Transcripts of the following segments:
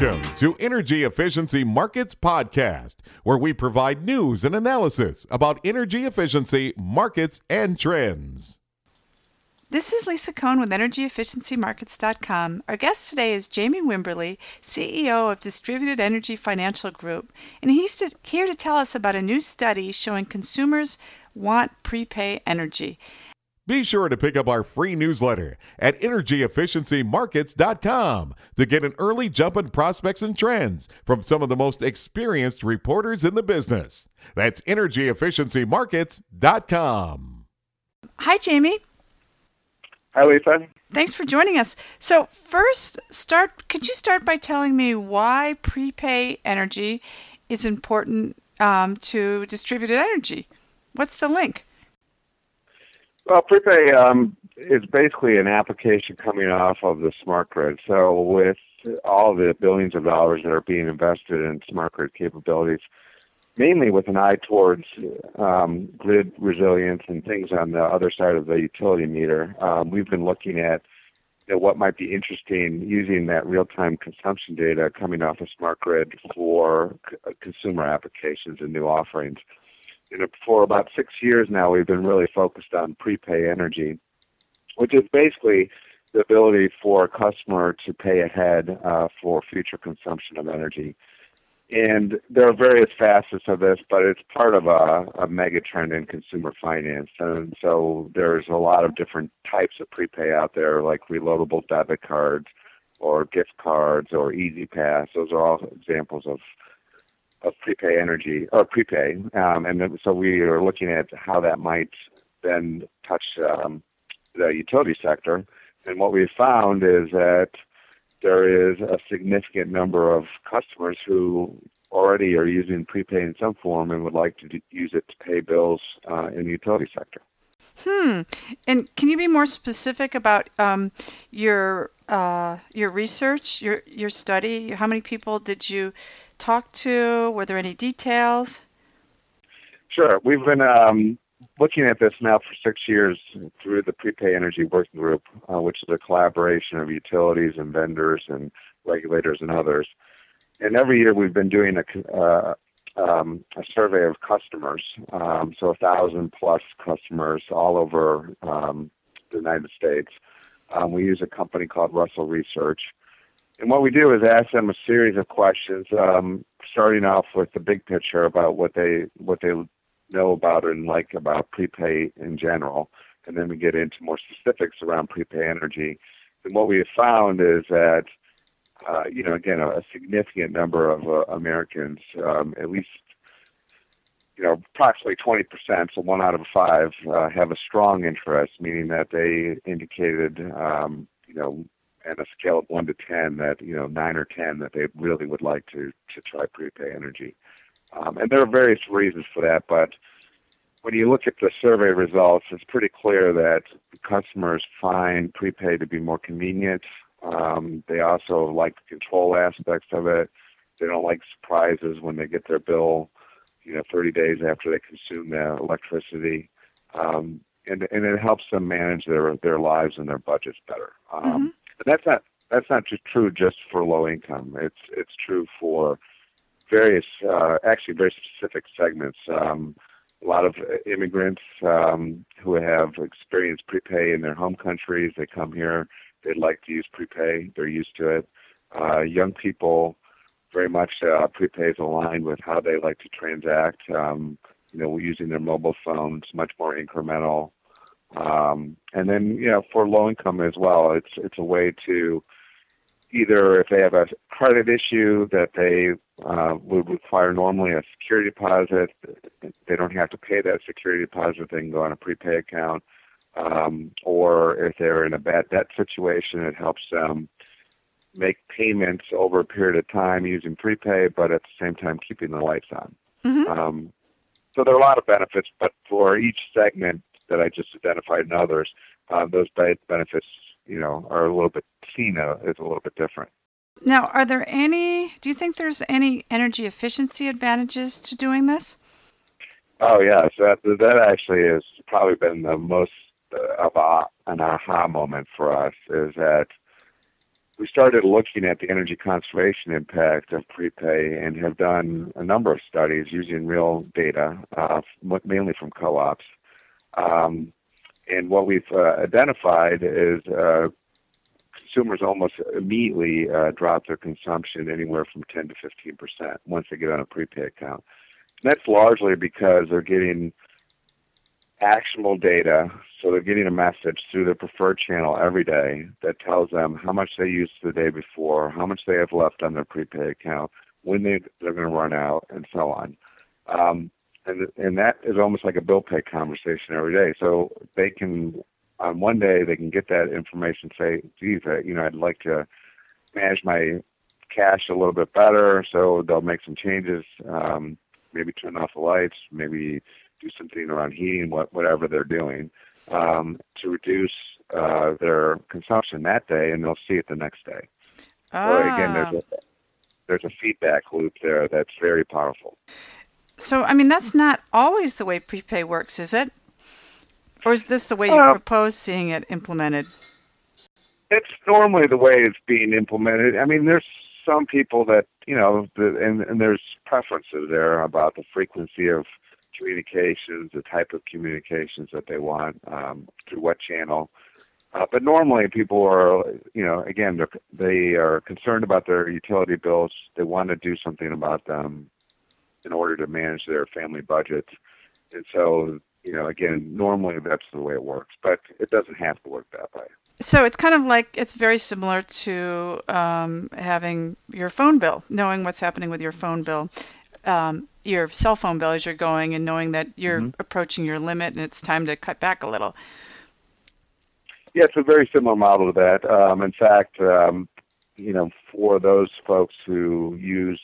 Welcome to Energy Efficiency Markets Podcast, where we provide news and analysis about energy efficiency, markets, and trends. This is Lisa Cohn with EnergyEfficiencyMarkets.com. Our guest today is Jamie Wimberly, CEO of Distributed Energy Financial Group, and he's here to tell us about a new study showing consumers want prepay energy. Be sure to pick up our free newsletter at EnergyEfficiencyMarkets.com to get an early jump in prospects and trends from some of the most experienced reporters in the business. That's EnergyEfficiencyMarkets.com. Hi, Jamie. Hi, Lisa. Thanks for joining us. So, first, start. Could you start by telling me why prepay energy is important um, to distributed energy? What's the link? Well, prepay um, is basically an application coming off of the smart grid. So, with all the billions of dollars that are being invested in smart grid capabilities, mainly with an eye towards um, grid resilience and things on the other side of the utility meter. Um, we've been looking at you know, what might be interesting using that real-time consumption data coming off a smart grid for c- consumer applications and new offerings. You know, for about six years now, we've been really focused on prepay energy, which is basically the ability for a customer to pay ahead uh, for future consumption of energy. And there are various facets of this, but it's part of a, a mega trend in consumer finance. And so there's a lot of different types of prepay out there, like reloadable debit cards or gift cards or E-ZPass. Those are all examples of of prepay energy or prepay. Um, and so we are looking at how that might then touch um, the utility sector. And what we've found is that there is a significant number of customers who already are using prepay in some form and would like to d- use it to pay bills uh, in the utility sector. Hmm. And can you be more specific about um, your uh, your research, your your study? How many people did you talk to? Were there any details? Sure. We've been um, looking at this now for six years through the Prepay Energy Working Group, uh, which is a collaboration of utilities and vendors and regulators and others. And every year we've been doing a, uh, um, a survey of customers, um, so a thousand plus customers all over um, the United States. Um, we use a company called Russell Research. And what we do is ask them a series of questions, um, starting off with the big picture about what they what they know about and like about prepay in general, and then we get into more specifics around prepay energy. And what we have found is that, uh, you know, again, a, a significant number of uh, Americans, um, at least, you know, approximately 20%, so one out of five, uh, have a strong interest, meaning that they indicated, um, you know, at a scale of one to ten, that you know, nine or ten, that they really would like to to try prepay energy. Um, and there are various reasons for that, but when you look at the survey results, it's pretty clear that customers find prepay to be more convenient. Um, they also like the control aspects of it. They don't like surprises when they get their bill, you know, 30 days after they consume their electricity. Um, and, and it helps them manage their, their lives and their budgets better. Um, Mm-hmm. But that's not that's not just true just for low income. It's it's true for various, uh, actually very specific segments. Um, a lot of immigrants um, who have experienced prepay in their home countries, they come here, they'd like to use prepay, they're used to it. Uh, young people, very much uh, prepay is aligned with how they like to transact. Um, you know, using their mobile phones, much more incremental. Um, and then, you know, for low income as well, it's it's a way to either if they have a credit issue that they uh, would require normally a security deposit, they don't have to pay that security deposit. They can go on a prepay account, um, or if they're in a bad debt situation, it helps them make payments over a period of time using prepay, but at the same time keeping the lights on. Mm-hmm. Um, so there are a lot of benefits, but for each segment that I just identified and others, uh, those be- benefits, you know, are a little bit seen uh, is a little bit different. Now, are there any? Do you think there's any energy efficiency advantages to doing this? Oh yes, that that actually has probably been the most uh, of a, an aha moment for us. Is that we started looking at the energy conservation impact of prepay and have done a number of studies using real data, uh, mainly from co-ops. Um, and what we've uh, identified is uh, consumers almost immediately uh, drop their consumption anywhere from 10 to 15 percent once they get on a prepaid account. And that's largely because they're getting actionable data. So they're getting a message through their preferred channel every day that tells them how much they used the day before, how much they have left on their prepaid account, when they, they're going to run out, and so on. Um, and and that is almost like a bill pay conversation every day. So they can on one day they can get that information, say, geez, I, you know, I'd like to manage my cash a little bit better, so they'll make some changes, um, maybe turn off the lights, maybe do something around heating, what, whatever they're doing, um, to reduce uh, their consumption that day, and they'll see it the next day. Ah. So again, there's a, there's a feedback loop there that's very powerful. So, I mean, that's not always the way prepay works, is it? Or is this the way you Uh, propose seeing it implemented? it's normally the way it's being implemented. I mean, there's some people that you know, the, and and there's preferences there about the frequency of communications, the type of communications that they want, um, through what channel. Uh, but normally, people are, you know, again, they're, they are concerned about their utility bills. They want to do something about them in order to manage their family budgets. And so, you know, again, normally that's the way it works, but it doesn't have to work that way. So it's kind of like it's very similar to um, having your phone bill, knowing what's happening with your phone bill, um, your cell phone bill as you're going, and knowing that you're Mhm. approaching your limit and it's time to cut back a little. Yeah, it's a very similar model to that. Um, in fact, um, you know, for those folks who use,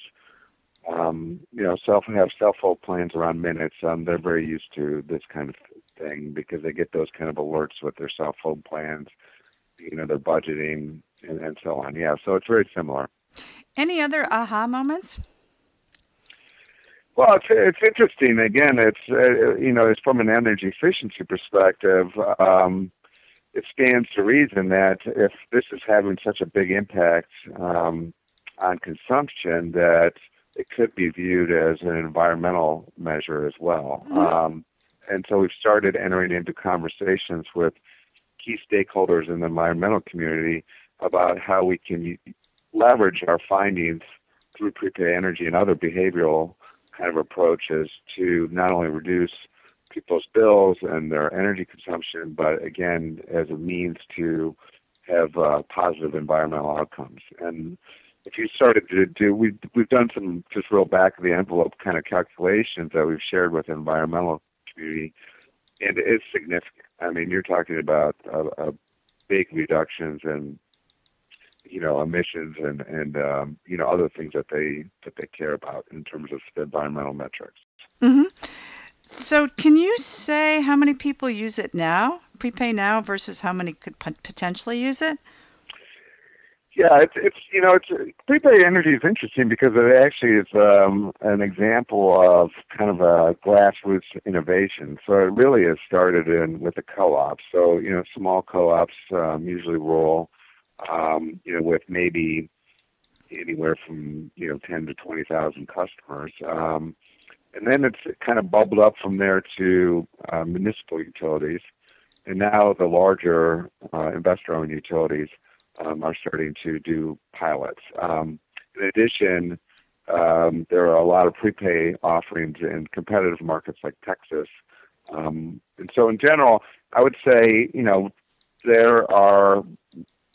um, you know, cell have cell phone plans around minutes, um, they're very used to this kind of thing because they get those kind of alerts with their cell phone plans, you know, their budgeting and, and so on. Yeah, so it's very similar. Any other aha moments? Well, it's it's interesting. Again, it's uh, you know, it's from an energy efficiency perspective. Um, it stands to reason that if this is having such a big impact um, on consumption, that it could be viewed as an environmental measure as well. Mhm. Um, and so we've started entering into conversations with key stakeholders in the environmental community about how we can leverage our findings through prepay energy and other behavioral kind of approaches to not only reduce people's bills and their energy consumption, but again, as a means to have uh, positive environmental outcomes. And if you started to do, we've, we've done some just real back of the envelope kind of calculations that we've shared with the environmental community, and it's significant. I mean, you're talking about a, a big reductions in you know emissions and and um, you know other things that they that they care about in terms of environmental metrics. hmm So can you say how many people use it now, prepay now, versus how many could potentially use it? Yeah, it's it's you know it's prepay energy is interesting because it actually is um, an example of kind of a grassroots innovation. So it really has started in with the co-ops. So you know small co-ops, um, usually rural, um, you know with maybe anywhere from you know ten to twenty thousand customers. Um, and then it's kind of bubbled up from there to uh, municipal utilities, and now the larger uh, investor-owned utilities um, are starting to do pilots. Um, in addition, um, there are a lot of prepay offerings in competitive markets like Texas. Um, and so, in general, I would say, you know, there are,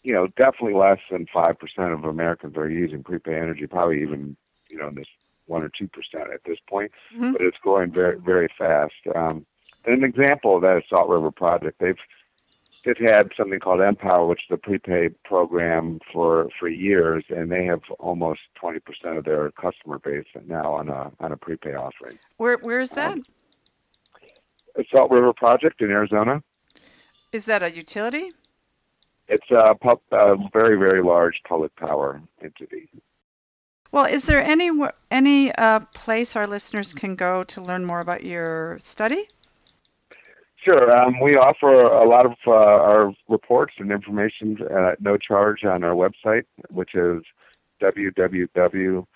you know, definitely less than 5% of Americans are using prepay energy, probably even, you know, in this 1 or 2% at this point, Mhm. but it's growing very, very fast. Um, an example of that is Salt River Project. They've they've had something called M-Power, which is a prepaid program for for years, and they have almost 20% of their customer base now on a on a prepay offering. Where where is that? Um, Salt River Project in Arizona. Is that a utility? It's a, pub, a very very large public power entity. Well, is there any any uh, place our listeners can go to learn more about your study? Sure. Um, we offer a lot of uh, our reports and information at no charge on our website, which is www.defgllc.com.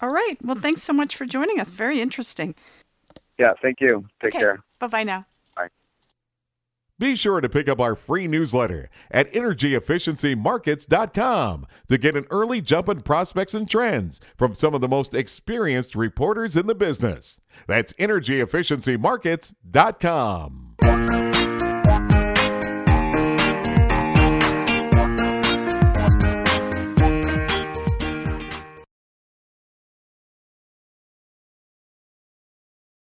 All right. Well, thanks so much for joining us. Very interesting. Yeah, thank you. Take okay. care. Bye bye now. Be sure to pick up our free newsletter at energyefficiencymarkets.com to get an early jump in prospects and trends from some of the most experienced reporters in the business. That's energyefficiencymarkets.com.